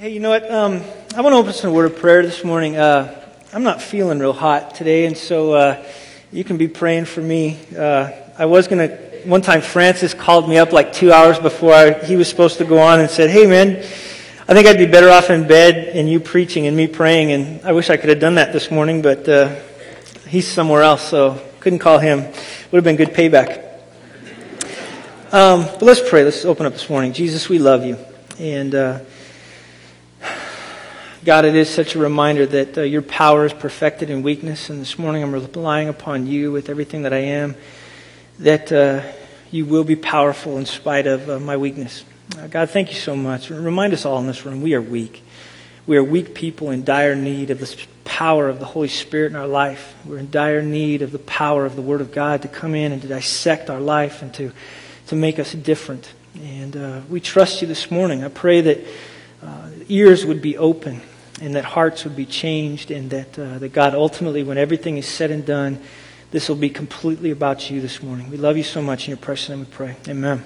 Hey, you know what? Um, I want to open some word of prayer this morning. Uh, I'm not feeling real hot today, and so uh, you can be praying for me. Uh, I was going to, one time Francis called me up like two hours before I, he was supposed to go on and said, Hey, man, I think I'd be better off in bed and you preaching and me praying. And I wish I could have done that this morning, but uh, he's somewhere else, so couldn't call him. Would have been good payback. Um, but let's pray. Let's open up this morning. Jesus, we love you. And. God, it is such a reminder that uh, your power is perfected in weakness. And this morning I'm relying upon you with everything that I am, that uh, you will be powerful in spite of uh, my weakness. Uh, God, thank you so much. Remind us all in this room we are weak. We are weak people in dire need of the power of the Holy Spirit in our life. We're in dire need of the power of the Word of God to come in and to dissect our life and to, to make us different. And uh, we trust you this morning. I pray that uh, ears would be open and that hearts would be changed, and that, uh, that God, ultimately, when everything is said and done, this will be completely about you this morning. We love you so much. In your precious name we pray. Amen.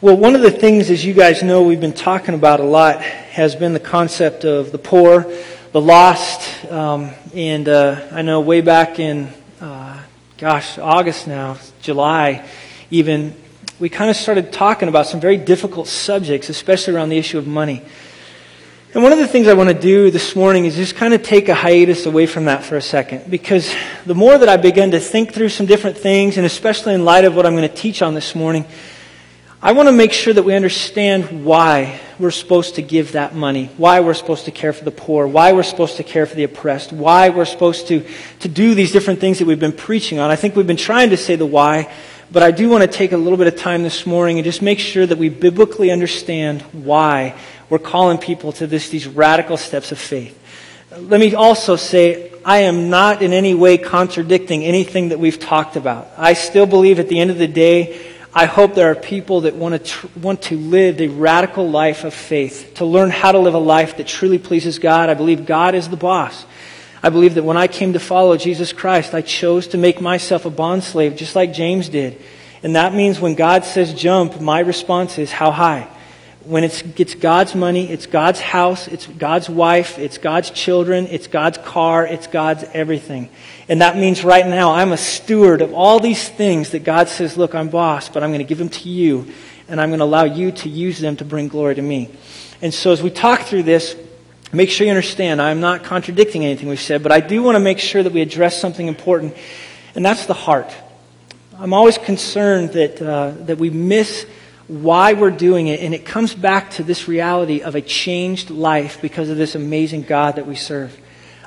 Well, one of the things, as you guys know, we've been talking about a lot has been the concept of the poor, the lost. Um, and uh, I know way back in, uh, gosh, August now, July, even, we kind of started talking about some very difficult subjects, especially around the issue of money. And one of the things I want to do this morning is just kind of take a hiatus away from that for a second. Because the more that I begin to think through some different things, and especially in light of what I'm going to teach on this morning, I want to make sure that we understand why we're supposed to give that money, why we're supposed to care for the poor, why we're supposed to care for the oppressed, why we're supposed to, to do these different things that we've been preaching on. I think we've been trying to say the why, but I do want to take a little bit of time this morning and just make sure that we biblically understand why we're calling people to this, these radical steps of faith. Let me also say, I am not in any way contradicting anything that we've talked about. I still believe at the end of the day, I hope there are people that want to, tr- want to live a radical life of faith, to learn how to live a life that truly pleases God. I believe God is the boss. I believe that when I came to follow Jesus Christ, I chose to make myself a bondslave, just like James did. And that means when God says jump, my response is how high? When it's, it's God's money, it's God's house, it's God's wife, it's God's children, it's God's car, it's God's everything. And that means right now I'm a steward of all these things that God says, look, I'm boss, but I'm going to give them to you, and I'm going to allow you to use them to bring glory to me. And so as we talk through this, make sure you understand I'm not contradicting anything we've said, but I do want to make sure that we address something important, and that's the heart. I'm always concerned that, uh, that we miss why we're doing it, and it comes back to this reality of a changed life because of this amazing God that we serve.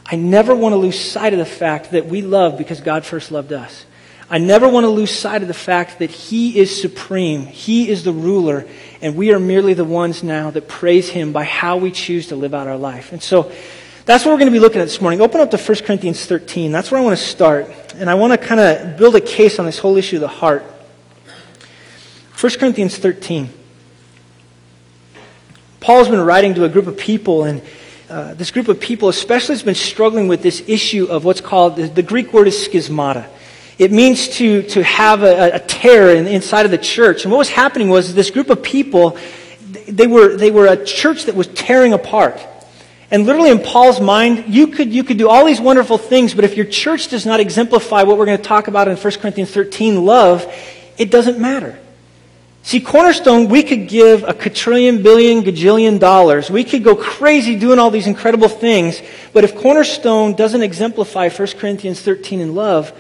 I never want to lose sight of the fact that we love because God first loved us. I never want to lose sight of the fact that He is supreme. He is the ruler, and we are merely the ones now that praise Him by how we choose to live out our life. And so that's what we're going to be looking at this morning. Open up to 1 Corinthians 13. That's where I want to start. And I want to kind of build a case on this whole issue of the heart. 1 Corinthians 13. Paul's been writing to a group of people, and uh, this group of people especially has been struggling with this issue of what's called, the, the Greek word is schismata. It means to, to have a, a tear in, inside of the church. And what was happening was this group of people, they were, they were a church that was tearing apart. And literally in Paul's mind, you could, you could do all these wonderful things, but if your church does not exemplify what we're going to talk about in 1 Corinthians 13, love, it doesn't matter. See, Cornerstone, we could give a quadrillion, billion, gajillion dollars. We could go crazy doing all these incredible things. But if Cornerstone doesn't exemplify 1 Corinthians 13 in love,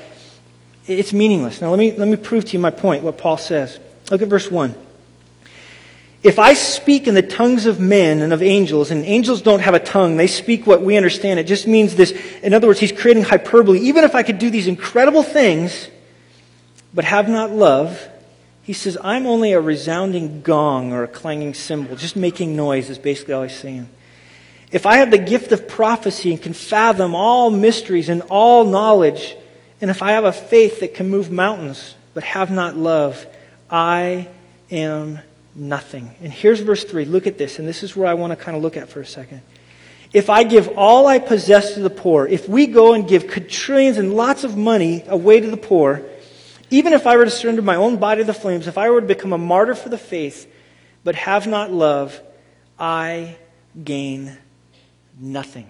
it's meaningless. Now, let me, let me prove to you my point, what Paul says. Look at verse 1. If I speak in the tongues of men and of angels, and angels don't have a tongue, they speak what we understand. It just means this. In other words, he's creating hyperbole. Even if I could do these incredible things, but have not love, he says, I'm only a resounding gong or a clanging cymbal. Just making noise is basically all he's saying. If I have the gift of prophecy and can fathom all mysteries and all knowledge, and if I have a faith that can move mountains but have not love, I am nothing. And here's verse 3. Look at this, and this is where I want to kind of look at for a second. If I give all I possess to the poor, if we go and give quadrillions and lots of money away to the poor, even if I were to surrender my own body to the flames, if I were to become a martyr for the faith, but have not love, I gain nothing.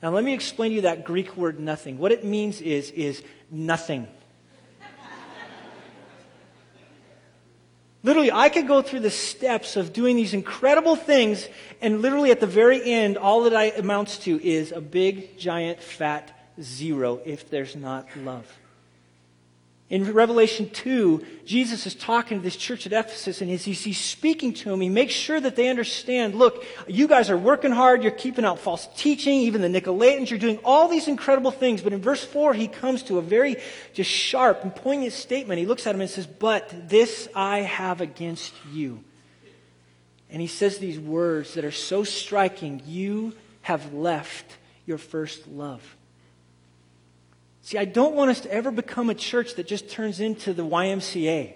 Now, let me explain to you that Greek word nothing. What it means is, is nothing. Literally, I could go through the steps of doing these incredible things, and literally at the very end, all that I amounts to is a big, giant, fat zero if there's not love. In Revelation 2, Jesus is talking to this church at Ephesus, and as he's speaking to them, he makes sure that they understand look, you guys are working hard, you're keeping out false teaching, even the Nicolaitans, you're doing all these incredible things. But in verse 4, he comes to a very just sharp and poignant statement. He looks at him and says, But this I have against you. And he says these words that are so striking You have left your first love. See, I don't want us to ever become a church that just turns into the YMCA.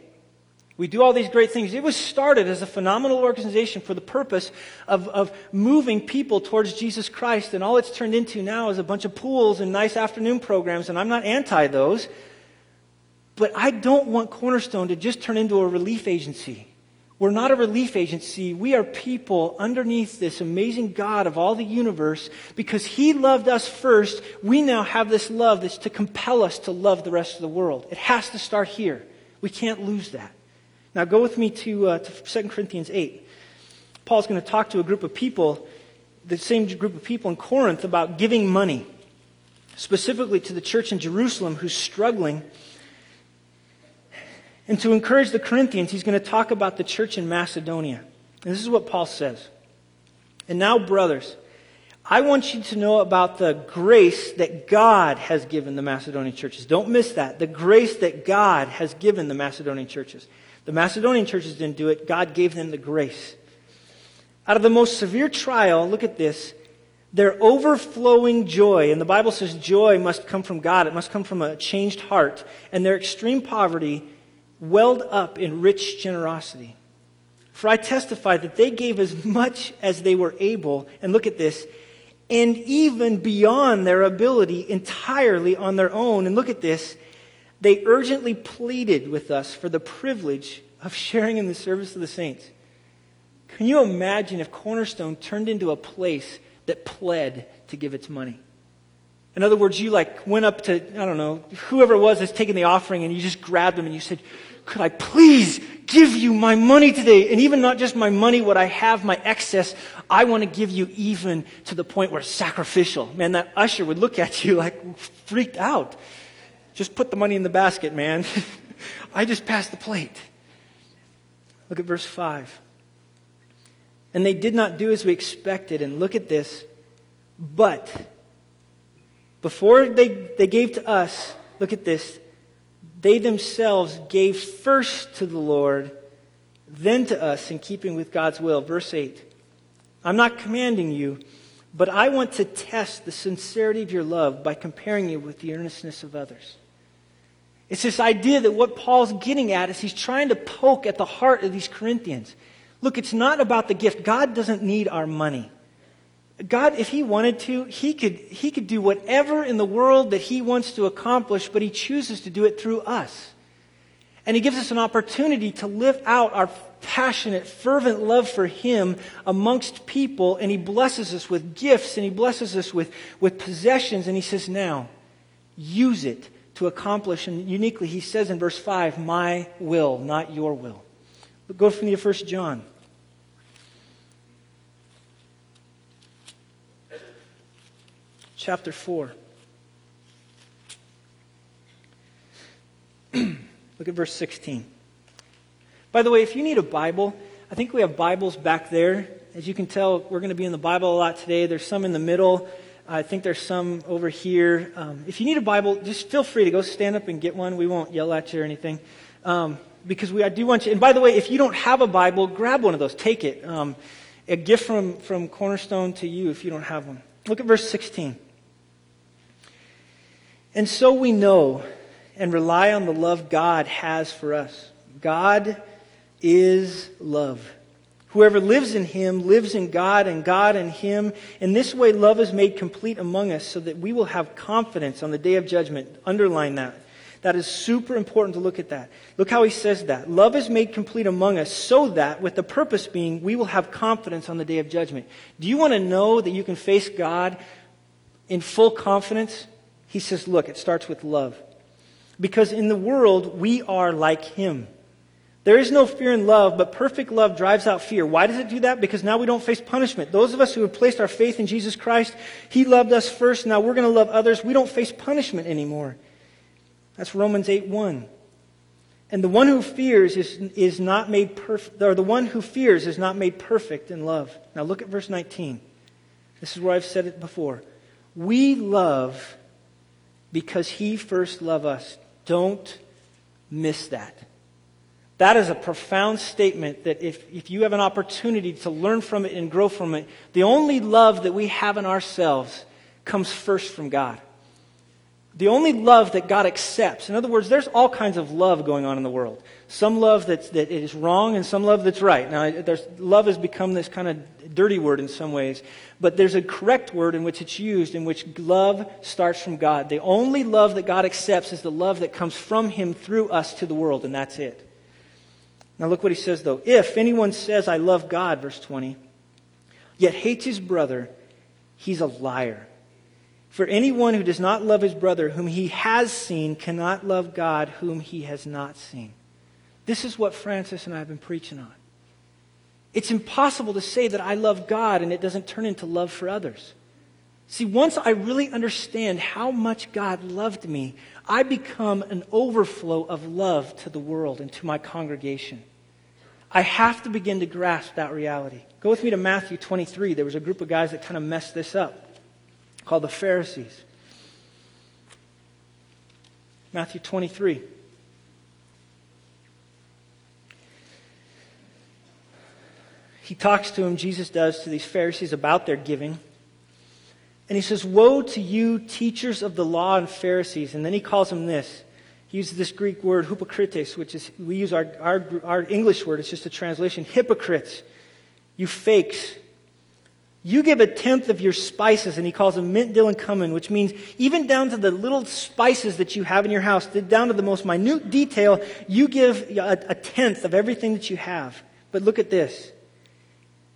We do all these great things. It was started as a phenomenal organization for the purpose of, of moving people towards Jesus Christ, and all it's turned into now is a bunch of pools and nice afternoon programs, and I'm not anti those. But I don't want Cornerstone to just turn into a relief agency. We're not a relief agency. We are people underneath this amazing God of all the universe. Because He loved us first, we now have this love that's to compel us to love the rest of the world. It has to start here. We can't lose that. Now go with me to, uh, to 2 Corinthians 8. Paul's going to talk to a group of people, the same group of people in Corinth, about giving money, specifically to the church in Jerusalem who's struggling and to encourage the Corinthians, he's going to talk about the church in Macedonia. And this is what Paul says. And now, brothers, I want you to know about the grace that God has given the Macedonian churches. Don't miss that. The grace that God has given the Macedonian churches. The Macedonian churches didn't do it, God gave them the grace. Out of the most severe trial, look at this, their overflowing joy, and the Bible says joy must come from God, it must come from a changed heart, and their extreme poverty welled up in rich generosity. For I testify that they gave as much as they were able, and look at this, and even beyond their ability entirely on their own. And look at this, they urgently pleaded with us for the privilege of sharing in the service of the saints. Can you imagine if Cornerstone turned into a place that pled to give its money? In other words, you like went up to, I don't know, whoever it was that's taking the offering and you just grabbed them and you said, could I please give you my money today? And even not just my money, what I have, my excess, I want to give you even to the point where it's sacrificial. Man, that usher would look at you like freaked out. Just put the money in the basket, man. I just passed the plate. Look at verse 5. And they did not do as we expected. And look at this. But before they, they gave to us, look at this, they themselves gave first to the Lord, then to us in keeping with God's will. Verse 8 I'm not commanding you, but I want to test the sincerity of your love by comparing you with the earnestness of others. It's this idea that what Paul's getting at is he's trying to poke at the heart of these Corinthians. Look, it's not about the gift. God doesn't need our money. God, if He wanted to, He could, he could do whatever in the world that He wants to accomplish, but He chooses to do it through us. And He gives us an opportunity to live out our passionate, fervent love for Him amongst people, and He blesses us with gifts, and He blesses us with, with possessions, and He says, now, use it to accomplish. And uniquely, He says in verse 5, my will, not your will. But go from the first John. Chapter 4. Look at verse 16. By the way, if you need a Bible, I think we have Bibles back there. As you can tell, we're going to be in the Bible a lot today. There's some in the middle. I think there's some over here. Um, if you need a Bible, just feel free to go stand up and get one. We won't yell at you or anything. Um, because we, I do want you, and by the way, if you don't have a Bible, grab one of those. Take it. Um, a gift from, from Cornerstone to you if you don't have one. Look at verse 16. And so we know and rely on the love God has for us. God is love. Whoever lives in him lives in God and God in him. In this way, love is made complete among us so that we will have confidence on the day of judgment. Underline that. That is super important to look at that. Look how he says that. Love is made complete among us so that, with the purpose being, we will have confidence on the day of judgment. Do you want to know that you can face God in full confidence? He says, look, it starts with love. Because in the world, we are like him. There is no fear in love, but perfect love drives out fear. Why does it do that? Because now we don't face punishment. Those of us who have placed our faith in Jesus Christ, He loved us first. Now we're going to love others. We don't face punishment anymore. That's Romans 8 1. And the one who fears is, is not made perfect, or the one who fears is not made perfect in love. Now look at verse 19. This is where I've said it before. We love because He first loved us. Don't miss that. That is a profound statement that if, if you have an opportunity to learn from it and grow from it, the only love that we have in ourselves comes first from God. The only love that God accepts. In other words, there's all kinds of love going on in the world. Some love that's, that is wrong and some love that's right. Now, love has become this kind of dirty word in some ways, but there's a correct word in which it's used in which love starts from God. The only love that God accepts is the love that comes from Him through us to the world, and that's it. Now look what he says though. If anyone says, I love God, verse 20, yet hates his brother, he's a liar. For anyone who does not love his brother whom he has seen cannot love God whom he has not seen. This is what Francis and I have been preaching on. It's impossible to say that I love God and it doesn't turn into love for others. See, once I really understand how much God loved me, I become an overflow of love to the world and to my congregation. I have to begin to grasp that reality. Go with me to Matthew 23. There was a group of guys that kind of messed this up called the Pharisees. Matthew 23. He talks to him, Jesus does, to these Pharisees about their giving. And he says, Woe to you, teachers of the law and Pharisees. And then he calls them this. He uses this Greek word, hypocrites, which is, we use our, our, our English word, it's just a translation. Hypocrites. You fakes. You give a tenth of your spices, and he calls them mint, dill, and cumin, which means even down to the little spices that you have in your house, down to the most minute detail, you give a, a tenth of everything that you have. But look at this.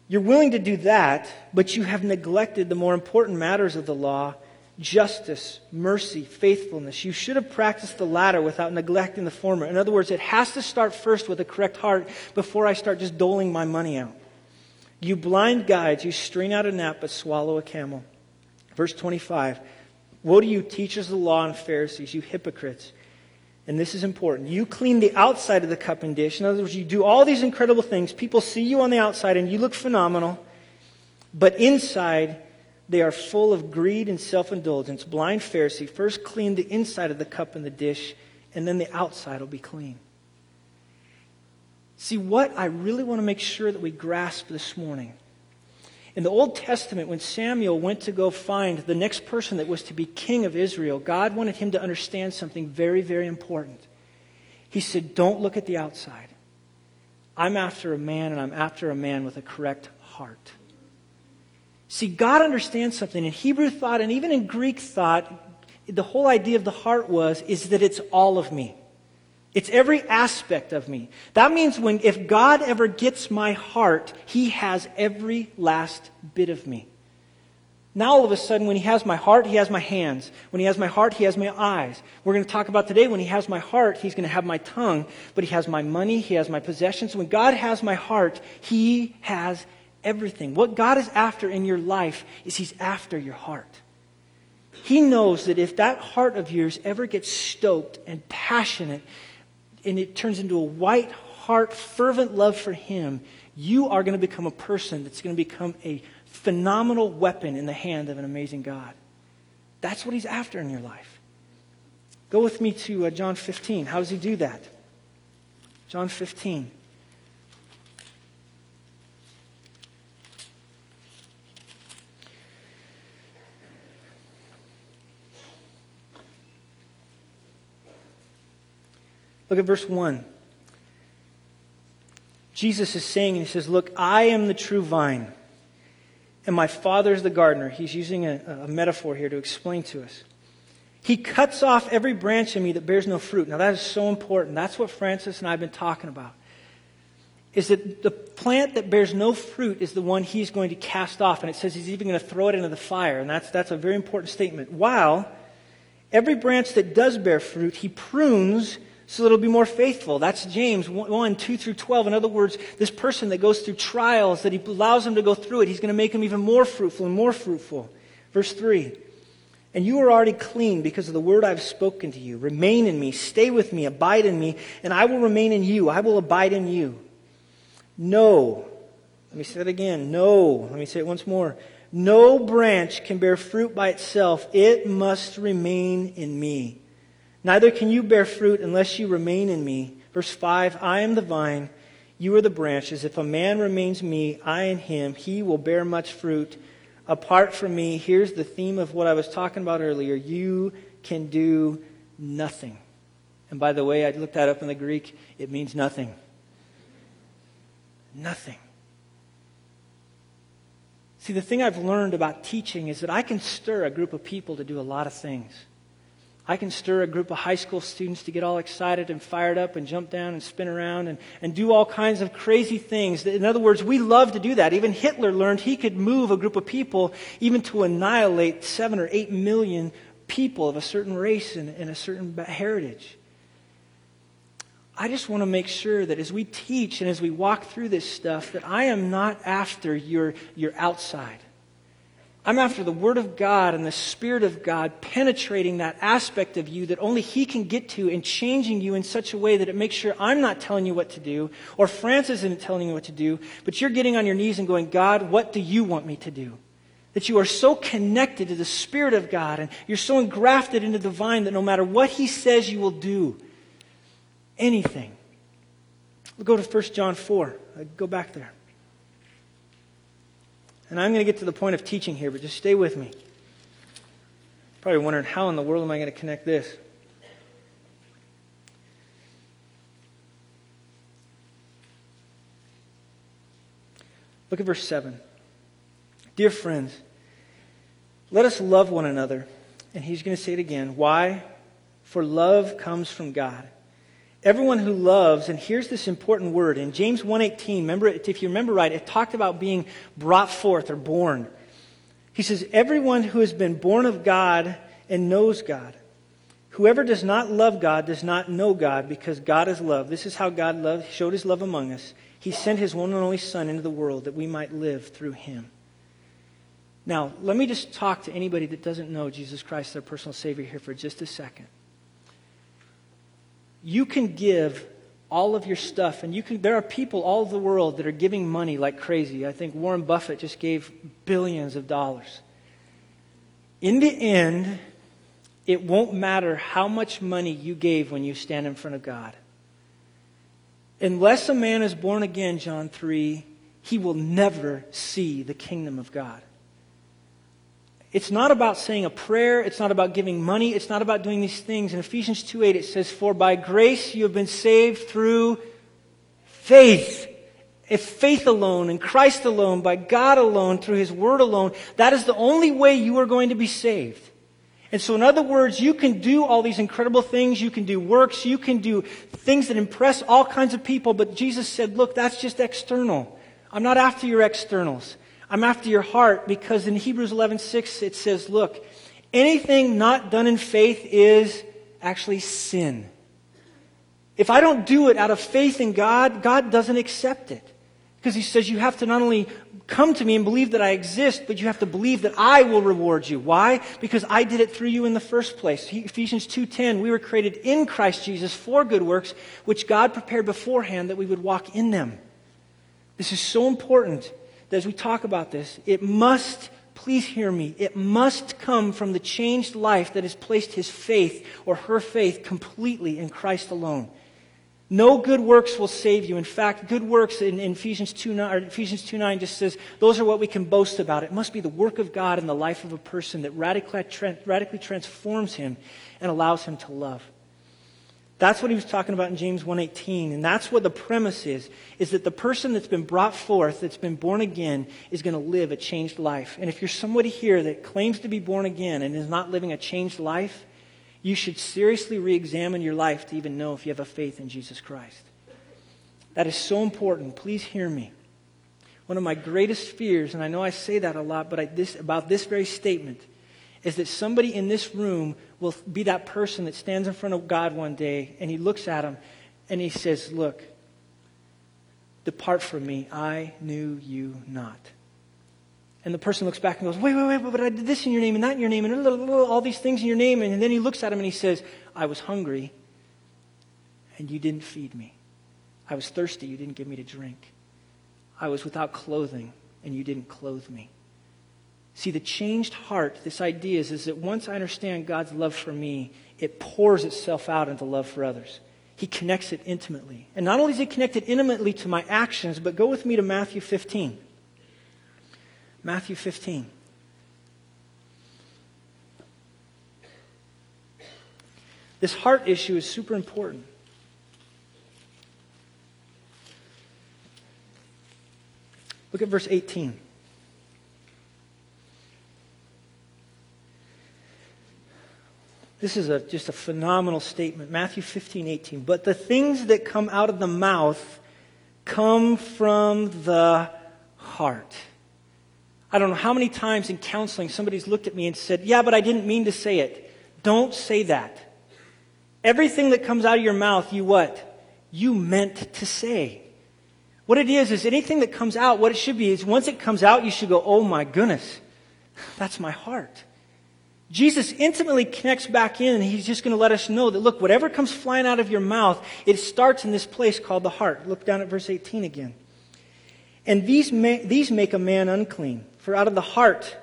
You're willing to do that, but you have neglected the more important matters of the law justice, mercy, faithfulness. You should have practiced the latter without neglecting the former. In other words, it has to start first with a correct heart before I start just doling my money out. You blind guides, you strain out a gnat but swallow a camel. Verse 25 Woe to you, teachers of the law and Pharisees, you hypocrites! and this is important, you clean the outside of the cup and dish. In other words, you do all these incredible things. People see you on the outside and you look phenomenal, but inside, they are full of greed and self indulgence. Blind Pharisee, first clean the inside of the cup and the dish, and then the outside will be clean. See, what I really want to make sure that we grasp this morning in the Old Testament, when Samuel went to go find the next person that was to be king of Israel, God wanted him to understand something very, very important. He said, Don't look at the outside. I'm after a man, and I'm after a man with a correct heart. See, God understands something. In Hebrew thought, and even in Greek thought, the whole idea of the heart was, is that it's all of me. It's every aspect of me. That means when if God ever gets my heart, he has every last bit of me. Now all of a sudden when he has my heart, he has my hands. When he has my heart, he has my eyes. We're going to talk about today when he has my heart, he's going to have my tongue, but he has my money, he has my possessions. When God has my heart, he has everything. What God is after in your life is he's after your heart. He knows that if that heart of yours ever gets stoked and passionate and it turns into a white heart, fervent love for Him, you are going to become a person that's going to become a phenomenal weapon in the hand of an amazing God. That's what He's after in your life. Go with me to uh, John 15. How does He do that? John 15. Look at verse 1. Jesus is saying, and he says, Look, I am the true vine, and my Father is the gardener. He's using a, a metaphor here to explain to us. He cuts off every branch in me that bears no fruit. Now, that is so important. That's what Francis and I have been talking about. Is that the plant that bears no fruit is the one he's going to cast off. And it says he's even going to throw it into the fire. And that's, that's a very important statement. While every branch that does bear fruit, he prunes so it'll be more faithful. That's James 1, 2 through 12. In other words, this person that goes through trials, that he allows him to go through it, he's going to make him even more fruitful and more fruitful. Verse 3. And you are already clean because of the word I've spoken to you. Remain in me, stay with me, abide in me, and I will remain in you. I will abide in you. No. Let me say that again. No. Let me say it once more. No branch can bear fruit by itself. It must remain in me. Neither can you bear fruit unless you remain in me. Verse 5 I am the vine, you are the branches. If a man remains me, I in him, he will bear much fruit apart from me, here's the theme of what I was talking about earlier you can do nothing. And by the way, I looked that up in the Greek, it means nothing. Nothing. See, the thing I've learned about teaching is that I can stir a group of people to do a lot of things. I can stir a group of high school students to get all excited and fired up and jump down and spin around and, and do all kinds of crazy things. In other words, we love to do that. Even Hitler learned he could move a group of people even to annihilate seven or eight million people of a certain race and, and a certain heritage. I just want to make sure that as we teach and as we walk through this stuff, that I am not after your, your outside. I'm after the Word of God and the Spirit of God penetrating that aspect of you that only He can get to and changing you in such a way that it makes sure I'm not telling you what to do or Francis isn't telling you what to do, but you're getting on your knees and going, God, what do you want me to do? That you are so connected to the Spirit of God and you're so engrafted into the vine that no matter what He says, you will do anything. We'll go to 1 John 4. I'll go back there. And I'm going to get to the point of teaching here, but just stay with me. Probably wondering, how in the world am I going to connect this? Look at verse 7. Dear friends, let us love one another. And he's going to say it again. Why? For love comes from God. Everyone who loves, and here's this important word in James 1:18, remember if you remember right, it talked about being brought forth or born. He says, "Everyone who has been born of God and knows God. Whoever does not love God does not know God because God is love. This is how God loved, showed his love among us. He sent his one and only son into the world that we might live through him." Now, let me just talk to anybody that doesn't know Jesus Christ, their personal Savior, here for just a second you can give all of your stuff and you can there are people all over the world that are giving money like crazy. I think warren buffett just gave billions of dollars. In the end it won't matter how much money you gave when you stand in front of god. Unless a man is born again john 3 he will never see the kingdom of god it's not about saying a prayer. It's not about giving money. It's not about doing these things. In Ephesians 2 8, it says, For by grace you have been saved through faith. If faith alone, in Christ alone, by God alone, through His Word alone, that is the only way you are going to be saved. And so, in other words, you can do all these incredible things. You can do works. You can do things that impress all kinds of people. But Jesus said, Look, that's just external. I'm not after your externals. I'm after your heart because in Hebrews 11:6 it says, look, anything not done in faith is actually sin. If I don't do it out of faith in God, God doesn't accept it. Because he says you have to not only come to me and believe that I exist, but you have to believe that I will reward you. Why? Because I did it through you in the first place. Ephesians 2:10, we were created in Christ Jesus for good works, which God prepared beforehand that we would walk in them. This is so important as we talk about this, it must, please hear me, it must come from the changed life that has placed his faith or her faith completely in Christ alone. No good works will save you. In fact, good works in, in Ephesians 2 9, Ephesians 2 9 just says those are what we can boast about. It must be the work of God in the life of a person that radically, radically transforms him and allows him to love. That's what he was talking about in James 1:18 and that's what the premise is is that the person that's been brought forth that's been born again is going to live a changed life. And if you're somebody here that claims to be born again and is not living a changed life, you should seriously re examine your life to even know if you have a faith in Jesus Christ. That is so important. Please hear me. One of my greatest fears, and I know I say that a lot, but I, this, about this very statement, is that somebody in this room will be that person that stands in front of God one day and he looks at him and he says, Look, depart from me. I knew you not. And the person looks back and goes, Wait, wait, wait, but I did this in your name and that in your name and all these things in your name. And then he looks at him and he says, I was hungry and you didn't feed me. I was thirsty, you didn't give me to drink. I was without clothing and you didn't clothe me. See, the changed heart, this idea is, is that once I understand God's love for me, it pours itself out into love for others. He connects it intimately. And not only is it connected intimately to my actions, but go with me to Matthew 15. Matthew 15. This heart issue is super important. Look at verse 18. This is a, just a phenomenal statement. Matthew 15, 18. But the things that come out of the mouth come from the heart. I don't know how many times in counseling somebody's looked at me and said, Yeah, but I didn't mean to say it. Don't say that. Everything that comes out of your mouth, you what? You meant to say. What it is, is anything that comes out, what it should be is once it comes out, you should go, Oh my goodness, that's my heart. Jesus intimately connects back in and he's just going to let us know that look, whatever comes flying out of your mouth, it starts in this place called the heart. Look down at verse 18 again. And these, these make a man unclean, for out of the heart,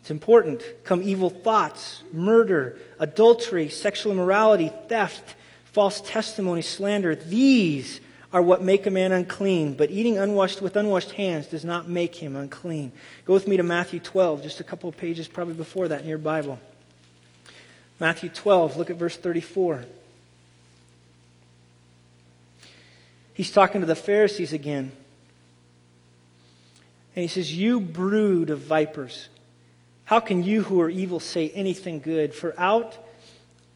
it's important, come evil thoughts, murder, adultery, sexual immorality, theft, false testimony, slander. These are what make a man unclean, but eating unwashed with unwashed hands does not make him unclean. Go with me to Matthew 12, just a couple of pages probably before that in your Bible. Matthew 12, look at verse 34. He's talking to the Pharisees again. And he says, You brood of vipers, how can you who are evil say anything good? For out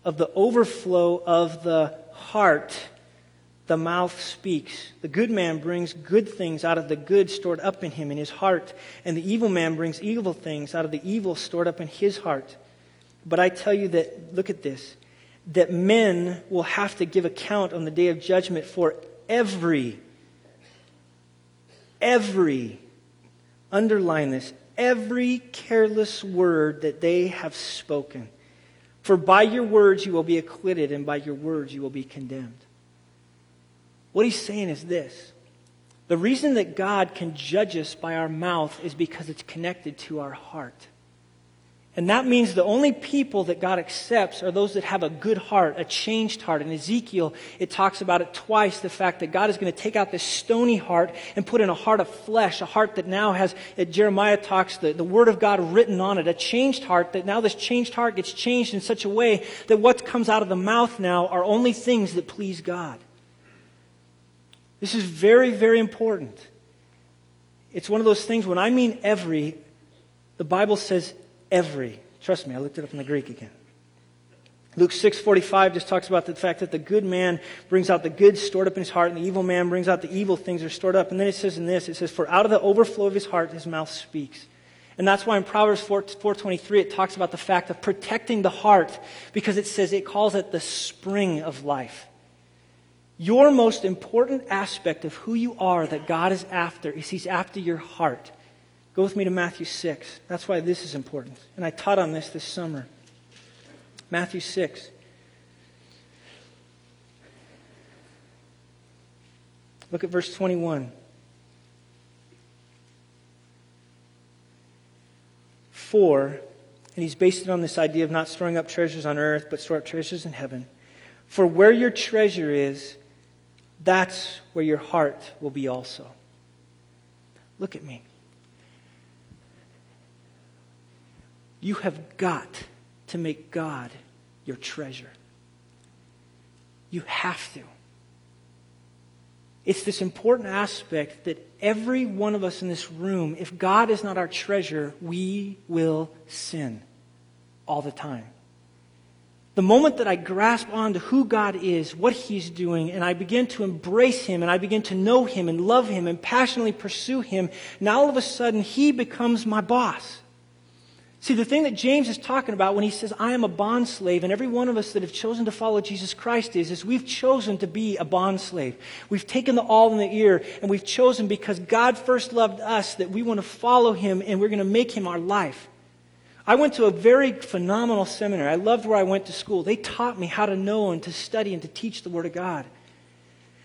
of the overflow of the heart, the mouth speaks. The good man brings good things out of the good stored up in him in his heart, and the evil man brings evil things out of the evil stored up in his heart. But I tell you that, look at this, that men will have to give account on the day of judgment for every, every, underline this, every careless word that they have spoken. For by your words you will be acquitted, and by your words you will be condemned. What he's saying is this the reason that God can judge us by our mouth is because it's connected to our heart. And that means the only people that God accepts are those that have a good heart, a changed heart. In Ezekiel, it talks about it twice the fact that God is going to take out this stony heart and put in a heart of flesh, a heart that now has, uh, Jeremiah talks, the, the Word of God written on it, a changed heart, that now this changed heart gets changed in such a way that what comes out of the mouth now are only things that please God. This is very, very important. It's one of those things when I mean every, the Bible says every. Trust me, I looked it up in the Greek again. Luke 6:45 just talks about the fact that the good man brings out the good stored up in his heart and the evil man brings out the evil things that are stored up. And then it says in this, it says for out of the overflow of his heart his mouth speaks. And that's why in Proverbs 4, 423 it talks about the fact of protecting the heart because it says it calls it the spring of life. Your most important aspect of who you are that God is after is He's after your heart. Go with me to Matthew 6. That's why this is important. And I taught on this this summer. Matthew 6. Look at verse 21. For, and he's based it on this idea of not storing up treasures on earth, but store up treasures in heaven. For where your treasure is, that's where your heart will be also. Look at me. You have got to make God your treasure. You have to. It's this important aspect that every one of us in this room, if God is not our treasure, we will sin all the time. The moment that I grasp onto who God is, what He's doing, and I begin to embrace Him and I begin to know Him and love Him and passionately pursue Him, now awl of a sudden He becomes my boss. See, the thing that James is talking about when he says, I am a bond slave, and every one of us that have chosen to follow Jesus Christ is, is we've chosen to be a bond slave. We've taken the all in the ear, and we've chosen because God first loved us that we want to follow Him and we're going to make Him our life. I went to a very phenomenal seminary. I loved where I went to school. They taught me how to know and to study and to teach the Word of God.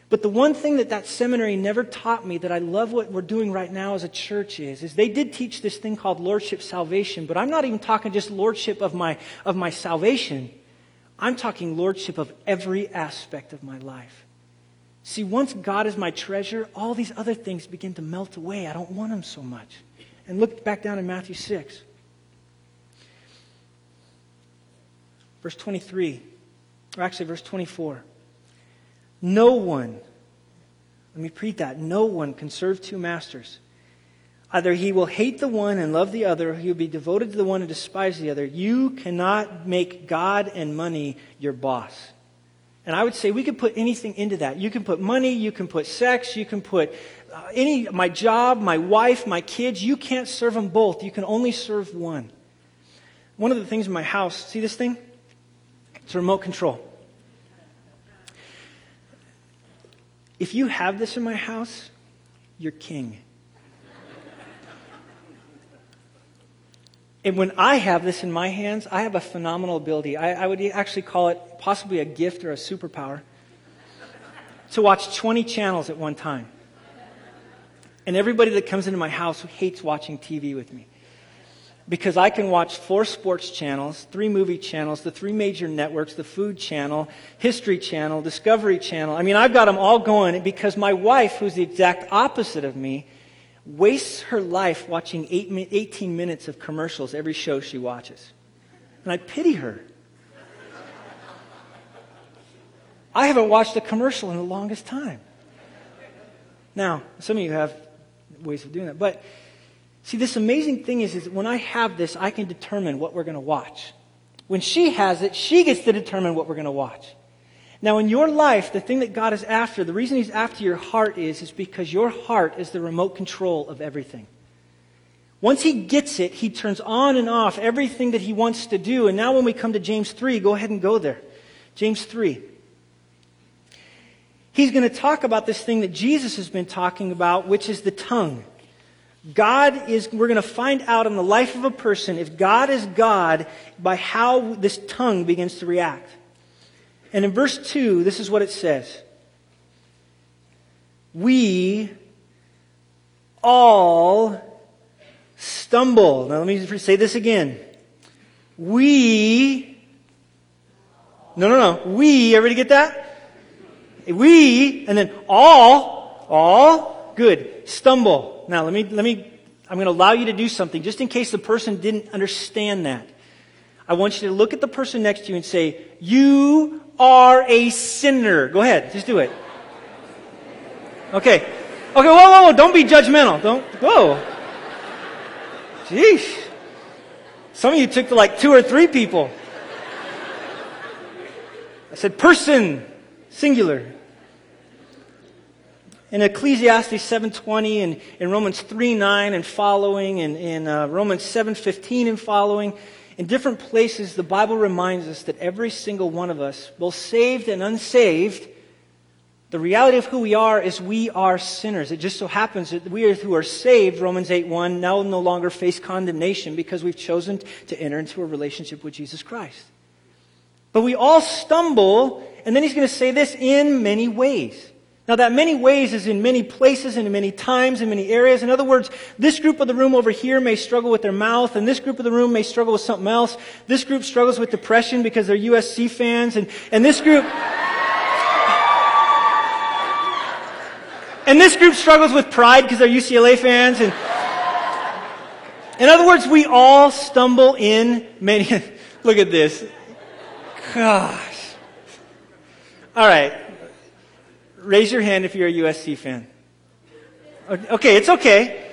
But the one thing that that seminary never taught me that I love what we're doing right now as a church is, is they did teach this thing called lordship salvation, but I'm not even talking just lordship of my, of my salvation. I'm talking lordship of every aspect of my life. See, once God is my treasure, all these other things begin to melt away. I don't want them so much. And look back down in Matthew 6. Verse 23, or actually verse 24. No one, let me repeat that, no one can serve two masters. Either he will hate the one and love the other, or he will be devoted to the one and despise the other. You cannot make God and money your boss. And I would say we could put anything into that. You can put money, you can put sex, you can put uh, any my job, my wife, my kids. You can't serve them both. You can only serve one. One of the things in my house, see this thing? It's remote control. If you have this in my house, you're king. and when I have this in my hands, I have a phenomenal ability. I, I would actually call it possibly a gift or a superpower to watch 20 channels at one time. And everybody that comes into my house hates watching TV with me because I can watch four sports channels, three movie channels, the three major networks, the Food Channel, History Channel, Discovery Channel. I mean, I've got them all going because my wife, who's the exact opposite of me, wastes her life watching eight, 18 minutes of commercials every show she watches. And I pity her. I haven't watched a commercial in the longest time. Now, some of you have ways of doing that, but See, this amazing thing is, is when I have this, I can determine what we're going to watch. When she has it, she gets to determine what we're going to watch. Now, in your life, the thing that God is after, the reason He's after your heart is, is because your heart is the remote control of everything. Once He gets it, He turns on and off everything that He wants to do. And now, when we come to James 3, go ahead and go there. James 3. He's going to talk about this thing that Jesus has been talking about, which is the tongue. God is, we're going to find out in the life of a person if God is God by how this tongue begins to react. And in verse 2, this is what it says We all stumble. Now let me say this again. We, no, no, no. We, everybody get that? We, and then all, all, good, stumble. Now, let me, let me, I'm going to allow you to do something just in case the person didn't understand that. I want you to look at the person next to you and say, You are a sinner. Go ahead, just do it. Okay. Okay, whoa, whoa, whoa, don't be judgmental. Don't, whoa. Jeez. Some of you took to like two or three people. I said person, singular in Ecclesiastes 7.20 and in Romans 3.9 and following and in uh, Romans 7.15 and following, in different places, the Bible reminds us that every single one of us, both saved and unsaved, the reality of who we are is we are sinners. It just so happens that we who are saved, Romans 8.1, now no longer face condemnation because we've chosen to enter into a relationship with Jesus Christ. But we all stumble, and then he's going to say this in many ways. Now, that many ways is in many places and in many times in many areas. In other words, this group of the room over here may struggle with their mouth, and this group of the room may struggle with something else. This group struggles with depression because they're USC fans, and, and this group. And this group struggles with pride because they're UCLA fans. And in other words, we all stumble in many. Look at this. Gosh. All right. Raise your hand if you're a USC fan. Okay, it's okay.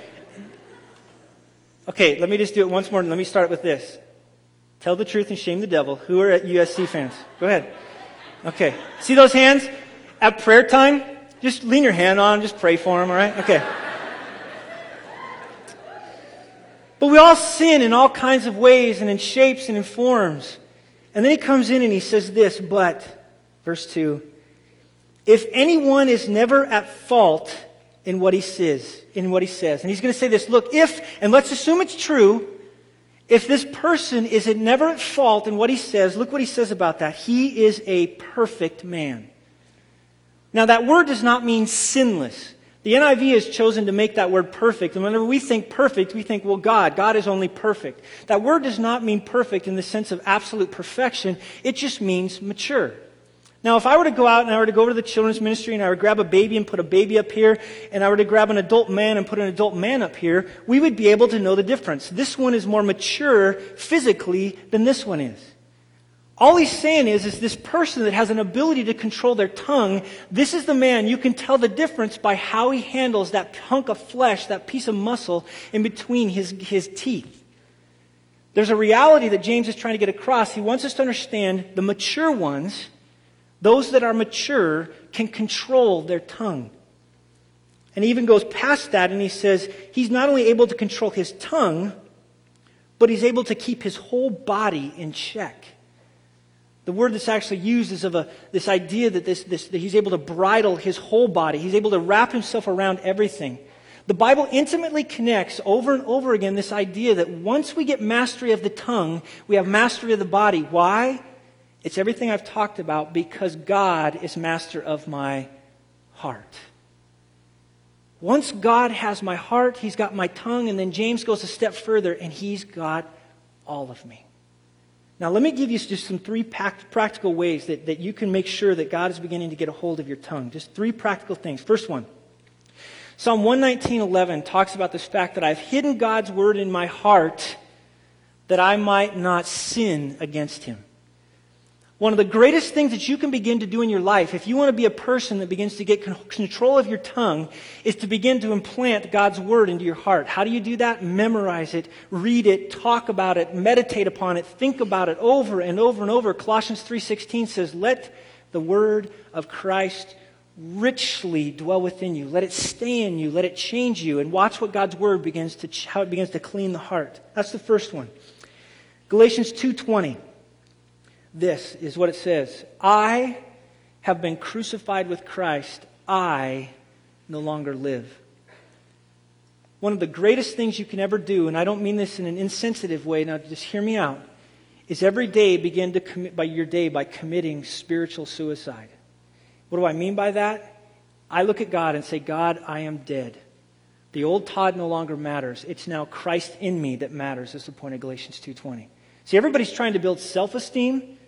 Okay, let me just do it once more. Let me start with this. Tell the truth and shame the devil. Who are USC fans? Go ahead. Okay. See those hands? At prayer time, just lean your hand on, just pray for them, all right? Okay. But we all sin in all kinds of ways and in shapes and in forms. And then he comes in and he says this, but, verse 2, if anyone is never at fault in what he says, in what he says, and he's going to say this, look, if, and let's assume it's true, if this person is never at fault in what he says, look what he says about that. He is a perfect man. Now that word does not mean sinless. The NIV has chosen to make that word perfect. And whenever we think perfect, we think, well, God, God is only perfect. That word does not mean perfect in the sense of absolute perfection. It just means mature. Now, if I were to go out and I were to go to the children's ministry and I were to grab a baby and put a baby up here, and I were to grab an adult man and put an adult man up here, we would be able to know the difference. This one is more mature physically than this one is. All he's saying is, is this person that has an ability to control their tongue, this is the man, you can tell the difference by how he handles that hunk of flesh, that piece of muscle in between his, his teeth. There's a reality that James is trying to get across. He wants us to understand the mature ones, those that are mature, can control their tongue. And he even goes past that and he says he's not only able to control his tongue, but he's able to keep his whole body in check. The word that's actually used is of a, this idea that, this, this, that he's able to bridle his whole body. He's able to wrap himself around everything. The Bible intimately connects over and over again this idea that once we get mastery of the tongue, we have mastery of the body. Why? It's everything I've talked about because God is master of my heart. Once God has my heart, He's got my tongue, and then James goes a step further and He's got all of me. Now, let me give you just some three practical ways that, that you can make sure that God is beginning to get a hold of your tongue. Just three practical things. First one Psalm 119.11 talks about this fact that I've hidden God's word in my heart that I might not sin against him. One of the greatest things that you can begin to do in your life, if you want to be a person that begins to get control of your tongue, is to begin to implant God's Word into your heart. How do you do that? Memorize it, read it, talk about it, meditate upon it, think about it over and over and over. Colossians 3.16 says, let the Word of Christ richly dwell within you. Let it stay in you. Let it change you. And watch what God's Word begins to, how it begins to clean the heart. That's the first one. Galatians 2.20 this is what it says I have been crucified with Christ. I no longer live. One of the greatest things you can ever do, and I don't mean this in an insensitive way, now just hear me out, is every day begin to commit by your day by committing spiritual suicide. What do I mean by that? I look at God and say, God, I am dead. The old Todd no longer matters. It's now Christ in me that matters. That's the point of Galatians 2.20. See, everybody's trying to build self-esteem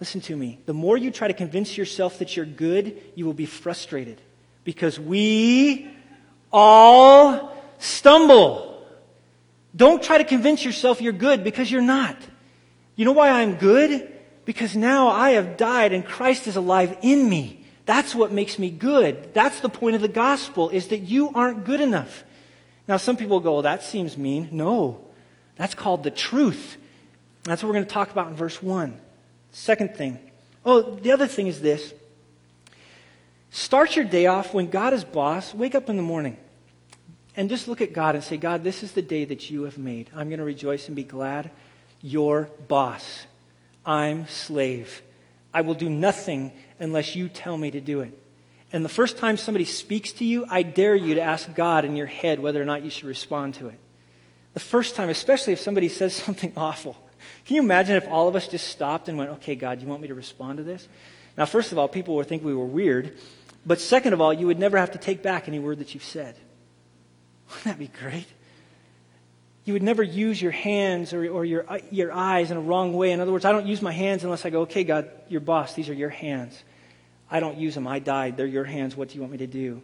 Listen to me. The more you try to convince yourself that you're good, you will be frustrated. Because we all stumble. Don't try to convince yourself you're good because you're not. You know why I'm good? Because now I have died and Christ is alive in me. That's what makes me good. That's the point of the gospel, is that you aren't good enough. Now, some people go, well, that seems mean. No. That's called the truth. That's what we're going to talk about in verse 1. Second thing. Oh, the other thing is this. Start your day off when God is boss. Wake up in the morning and just look at God and say, God, this is the day that you have made. I'm going to rejoice and be glad. You're boss. I'm slave. I will do nothing unless you tell me to do it. And the first time somebody speaks to you, I dare you to ask God in your head whether or not you should respond to it. The first time, especially if somebody says something awful. Can you imagine if all of us just stopped and went, okay, God, you want me to respond to this? Now, first of all, people would think we were weird. But second of all, you would never have to take back any word that you've said. Wouldn't that be great? You would never use your hands or, or your, uh, your eyes in a wrong way. In other words, I don't use my hands unless I go, okay, God, you're boss, these are your hands. I don't use them. I died. They're your hands. What do you want me to do?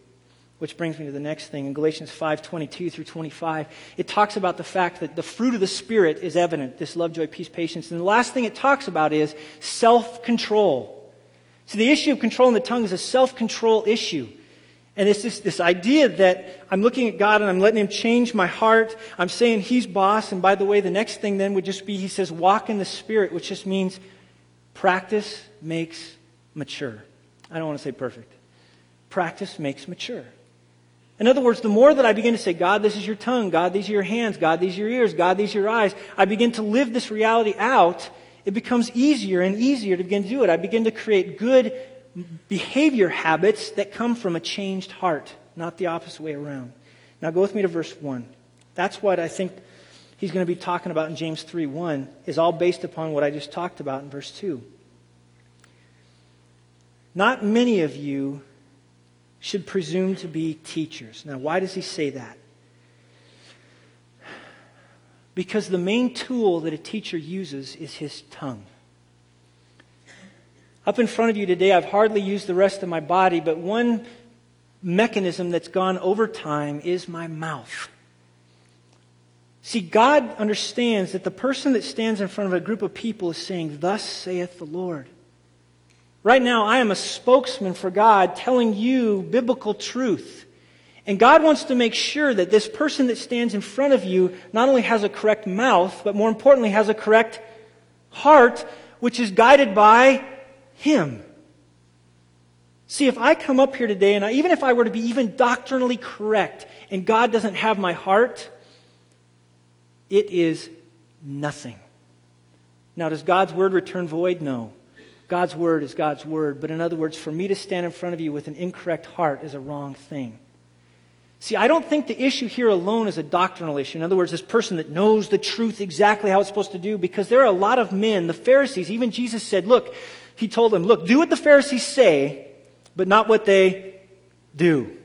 Which brings me to the next thing. In Galatians 5:22 through 25, it talks about the fact that the fruit of the Spirit is evident this love, joy, peace, patience. And the last thing it talks about is self control. So the issue of controlling the tongue is a self control issue. And it's this, this idea that I'm looking at God and I'm letting Him change my heart. I'm saying He's boss. And by the way, the next thing then would just be He says, walk in the Spirit, which just means practice makes mature. I don't want to say perfect. Practice makes mature. In other words, the more that I begin to say, God, this is your tongue, God, these are your hands, God, these are your ears, God, these are your eyes, I begin to live this reality out, it becomes easier and easier to begin to do it. I begin to create good behavior habits that come from a changed heart, not the opposite way around. Now go with me to verse 1. That's what I think he's going to be talking about in James 3 1, is all based upon what I just talked about in verse 2. Not many of you should presume to be teachers. Now, why does he say that? Because the main tool that a teacher uses is his tongue. Up in front of you today, I've hardly used the rest of my body, but one mechanism that's gone over time is my mouth. See, God understands that the person that stands in front of a group of people is saying, Thus saith the Lord. Right now, I am a spokesman for God telling you biblical truth. And God wants to make sure that this person that stands in front of you not only has a correct mouth, but more importantly, has a correct heart, which is guided by him. See, if I come up here today and I, even if I were to be even doctrinally correct and God doesn't have my heart, it is nothing. Now, does God's word return void? No. God's word is God's word. But in other words, for me to stand in front of you with an incorrect heart is a wrong thing. See, I don't think the issue here alone is a doctrinal issue. In other words, this person that knows the truth exactly how it's supposed to do, because there are a lot of men, the Pharisees, even Jesus said, look, he told them, Look, do what the Pharisees say, but not what they do.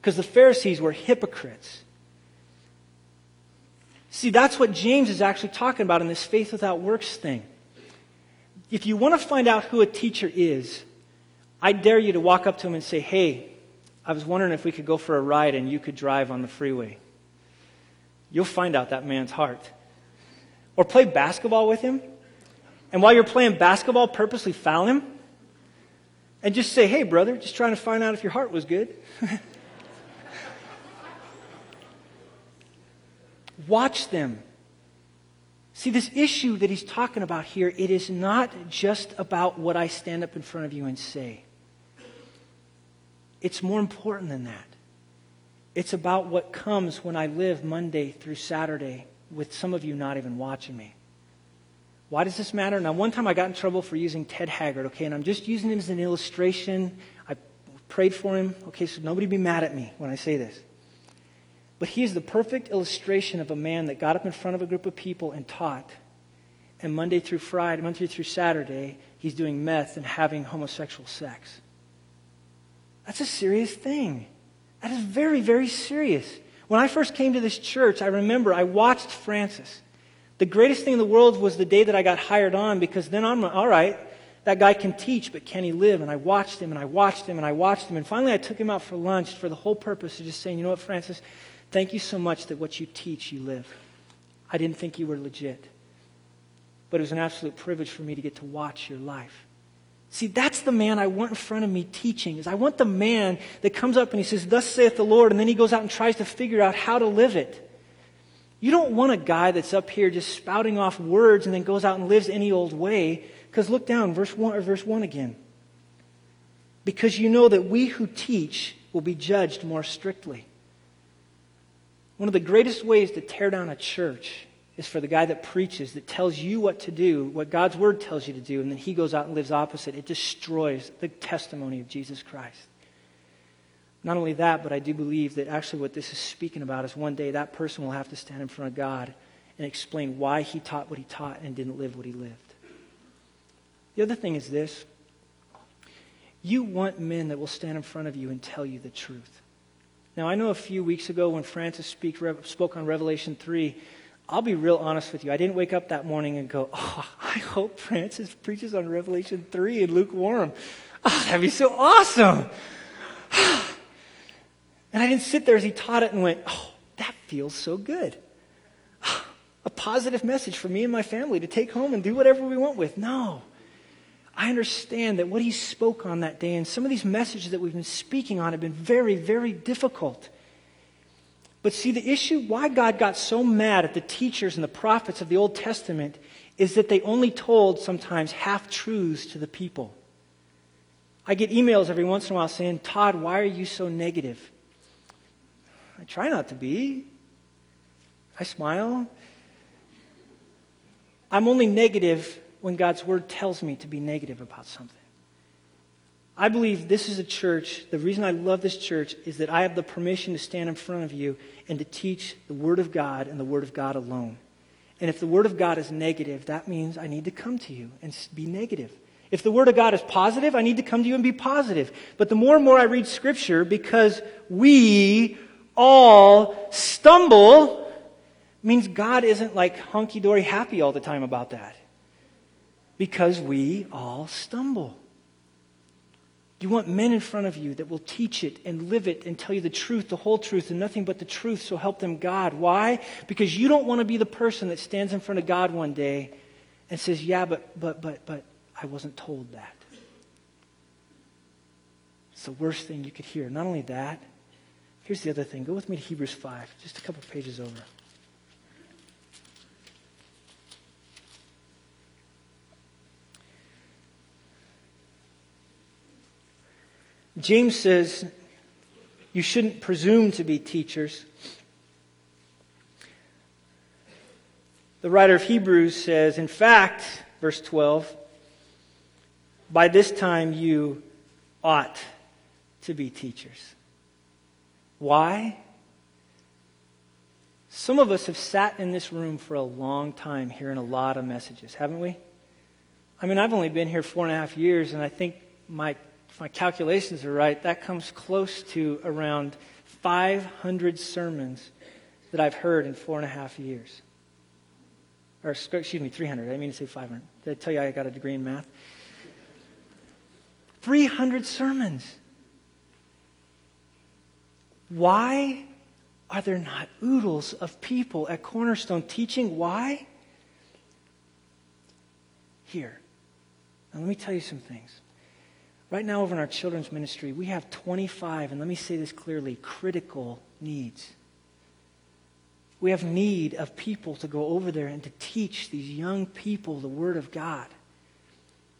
Because the Pharisees were hypocrites. See, that's what James is actually talking about in this faith without works thing. If you want to find out who a teacher is, I dare you to walk up to him and say, Hey, I was wondering if we could go for a ride and you could drive on the freeway. You'll find out that man's heart. Or play basketball with him and while you're playing basketball, purposely foul him and just say, hey, brother, just trying to find out if your heart was good. Watch them. See, this issue that he's talking about here, it is not just about what I stand up in front of you and say. It's more important than that. It's about what comes when I live Monday through Saturday with some of you not even watching me. Why does this matter? Now, one time I got in trouble for using Ted Haggard, okay, and I'm just using him as an illustration. I prayed for him, okay, so nobody be mad at me when I say this. But he is the perfect illustration of a man that got up in front of a group of people and taught. And Monday through Friday, Monday through Saturday, he's doing meth and having homosexual sex. That's a serious thing. That is very, very serious. When I first came to this church, I remember I watched Francis. The greatest thing in the world was the day that I got hired on because then I'm all right, that guy can teach, but can he live? And I watched him and I watched him and I watched him. And finally, I took him out for lunch for the whole purpose of just saying, you know what, Francis, thank you so much that what you teach, you live. I didn't think you were legit. But it was an absolute privilege for me to get to watch your life. See, that's the man I want in front of me teaching. Is I want the man that comes up and he says, Thus saith the Lord, and then he goes out and tries to figure out how to live it. You don't want a guy that's up here just spouting off words and then goes out and lives any old way. Because look down, verse 1 or verse 1 again. Because you know that we who teach will be judged more strictly. One of the greatest ways to tear down a church is for the guy that preaches, that tells you what to do, what God's word tells you to do, and then he goes out and lives opposite. It destroys the testimony of Jesus Christ. Not only that, but I do believe that actually what this is speaking about is one day that person will have to stand in front of God and explain why he taught what he taught and didn't live what he lived. The other thing is this you want men that will stand in front of you and tell you the truth. Now, I know a few weeks ago when Francis speak, spoke on Revelation 3, I'll be real honest with you. I didn't wake up that morning and go, oh, I hope Francis preaches on Revelation 3 and lukewarm. Oh, that'd be so awesome. And I didn't sit there as he taught it and went, oh, that feels so good. A positive message for me and my family to take home and do whatever we want with. No. I understand that what he spoke on that day and some of these messages that we've been speaking on have been very, very difficult. But see, the issue why God got so mad at the teachers and the prophets of the Old Testament is that they only told sometimes half truths to the people. I get emails every once in a while saying, Todd, why are you so negative? I try not to be. I smile. I'm only negative when God's word tells me to be negative about something. I believe this is a church. The reason I love this church is that I have the permission to stand in front of you and to teach the Word of God and the Word of God alone. And if the Word of God is negative, that means I need to come to you and be negative. If the Word of God is positive, I need to come to you and be positive. But the more and more I read Scripture, because we all stumble, means God isn't like hunky dory happy all the time about that. Because we all stumble. You want men in front of you that will teach it and live it and tell you the truth, the whole truth, and nothing but the truth, so help them God. Why? Because you don't want to be the person that stands in front of God one day and says, Yeah, but, but, but, but, I wasn't told that. It's the worst thing you could hear. Not only that, here's the other thing. Go with me to Hebrews 5, just a couple pages over. James says you shouldn't presume to be teachers. The writer of Hebrews says, in fact, verse 12, by this time you ought to be teachers. Why? Some of us have sat in this room for a long time hearing a lot of messages, haven't we? I mean, I've only been here four and a half years, and I think my if my calculations are right, that comes close to around 500 sermons that I've heard in four and a half years. Or, excuse me, 300. I didn't mean to say 500. Did I tell you I got a degree in math? 300 sermons. Why are there not oodles of people at Cornerstone teaching? Why? Here. Now, let me tell you some things. Right now, over in our children's ministry, we have 25, and let me say this clearly critical needs. We have need of people to go over there and to teach these young people the Word of God.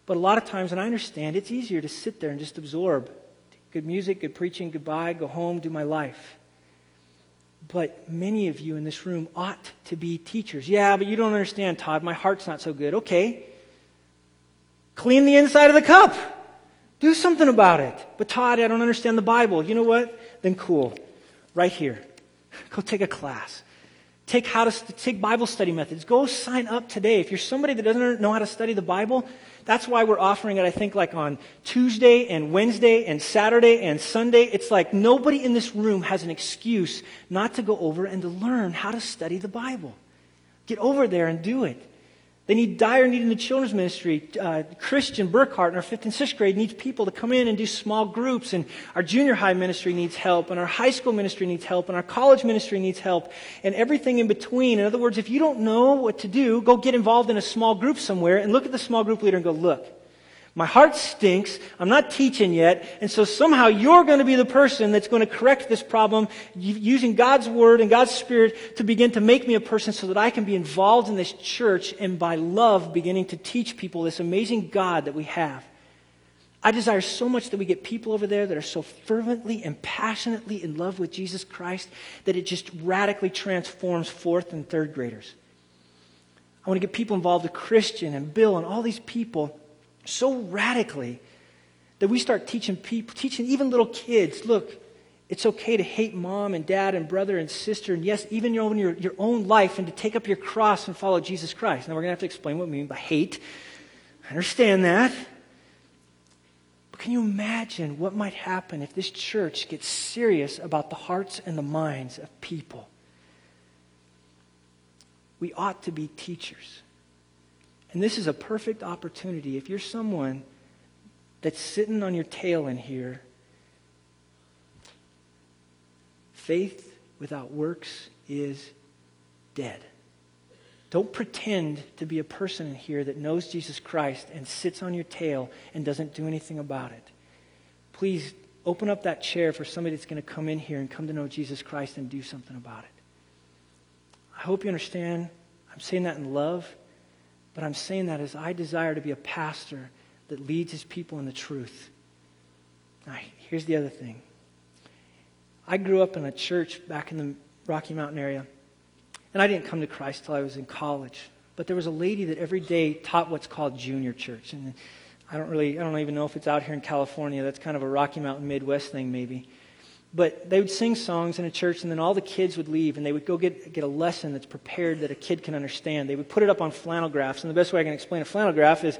But a lot of times, and I understand, it's easier to sit there and just absorb good music, good preaching, goodbye, go home, do my life. But many of you in this room ought to be teachers. Yeah, but you don't understand, Todd. My heart's not so good. Okay. Clean the inside of the cup. Do something about it. But Todd, I don't understand the Bible. You know what? Then cool. Right here. Go take a class. Take how to take Bible study methods. Go sign up today. If you're somebody that doesn't know how to study the Bible, that's why we're offering it, I think, like on Tuesday and Wednesday and Saturday and Sunday. It's like nobody in this room has an excuse not to go over and to learn how to study the Bible. Get over there and do it. They need dire need in the children's ministry. Uh, Christian Burkhart in our fifth and sixth grade needs people to come in and do small groups. And our junior high ministry needs help. And our high school ministry needs help. And our college ministry needs help. And everything in between. In other words, if you don't know what to do, go get involved in a small group somewhere and look at the small group leader and go, look, my heart stinks. I'm not teaching yet. And so somehow you're going to be the person that's going to correct this problem using God's word and God's spirit to begin to make me a person so that I can be involved in this church and by love beginning to teach people this amazing God that we have. I desire so much that we get people over there that are so fervently and passionately in love with Jesus Christ that it just radically transforms fourth and third graders. I want to get people involved with Christian and Bill and all these people so radically that we start teaching people, teaching even little kids, look, it's okay to hate mom and dad and brother and sister, and yes, even your own, your, your own life, and to take up your cross and follow Jesus Christ. Now, we're going to have to explain what we mean by hate. I understand that. But can you imagine what might happen if this church gets serious about the hearts and the minds of people? We ought to be teachers. And this is a perfect opportunity. If you're someone that's sitting on your tail in here, faith without works is dead. Don't pretend to be a person in here that knows Jesus Christ and sits on your tail and doesn't do anything about it. Please open up that chair for somebody that's going to come in here and come to know Jesus Christ and do something about it. I hope you understand. I'm saying that in love, but I'm saying that as I desire to be a pastor that leads his people in the truth. Now, here's the other thing. I grew up in a church back in the Rocky Mountain area. And I didn't come to Christ till I was in college. But there was a lady that every day taught what's called junior church. And I don't really, I don't even know if it's out here in California. That's kind of a Rocky Mountain Midwest thing, maybe. But they would sing songs in a church, and then all the kids would leave, and they would go get, get a lesson that's prepared that a kid can understand. They would put it up on flannel graphs. And the best way I can explain a flannel graph is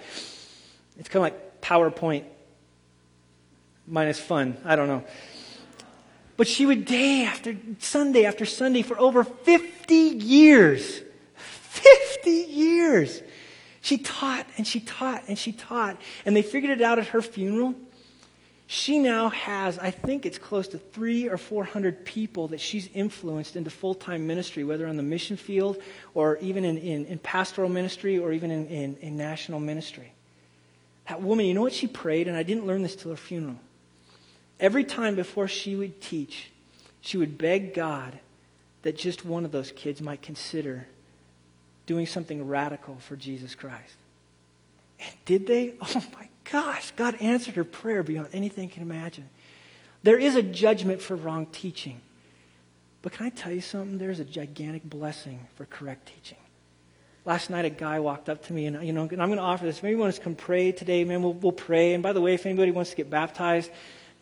it's kind of like PowerPoint minus fun. I don't know. But she would day after Sunday after Sunday for over 50 years. 50 years. She taught and she taught and she taught. And they figured it out at her funeral. She now has, I think it's close to three or 400 people that she's influenced into full time ministry, whether on the mission field or even in, in, in pastoral ministry or even in, in, in national ministry. That woman, you know what she prayed? And I didn't learn this till her funeral. Every time before she would teach, she would beg God that just one of those kids might consider doing something radical for Jesus Christ. And did they? Oh my gosh, God answered her prayer beyond anything you can imagine. There is a judgment for wrong teaching. But can I tell you something? There's a gigantic blessing for correct teaching. Last night, a guy walked up to me, and you know, and I'm going to offer this. Maybe you want to come pray today, man. We'll, we'll pray. And by the way, if anybody wants to get baptized,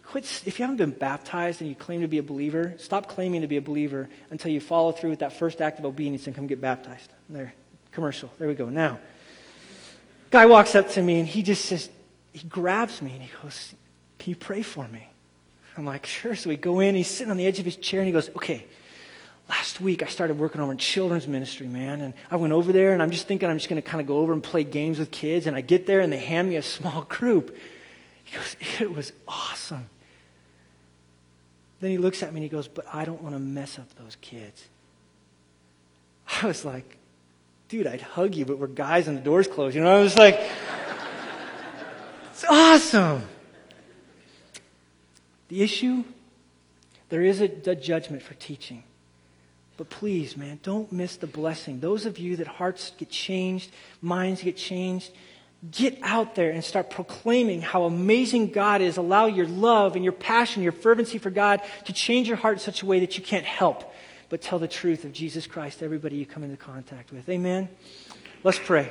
quit, if you haven't been baptized and you claim to be a believer, stop claiming to be a believer until you follow through with that first act of obedience and come get baptized. There, commercial. There we go. Now, guy walks up to me and he just says, he grabs me and he goes, Can you pray for me? I'm like, Sure. So we go in, he's sitting on the edge of his chair and he goes, Okay, last week I started working over in children's ministry, man. And I went over there and I'm just thinking I'm just going to kind of go over and play games with kids. And I get there and they hand me a small group. He goes, It was awesome. Then he looks at me and he goes, But I don't want to mess up those kids. I was like, Dude, I'd hug you, but we're guys and the door's closed. You know, I was like, It's awesome. The issue there is a, a judgment for teaching. But please, man, don't miss the blessing. Those of you that hearts get changed, minds get changed, Get out there and start proclaiming how amazing God is. Allow your love and your passion, your fervency for God to change your heart in such a way that you can't help but tell the truth of Jesus Christ to everybody you come into contact with. Amen? Let's pray.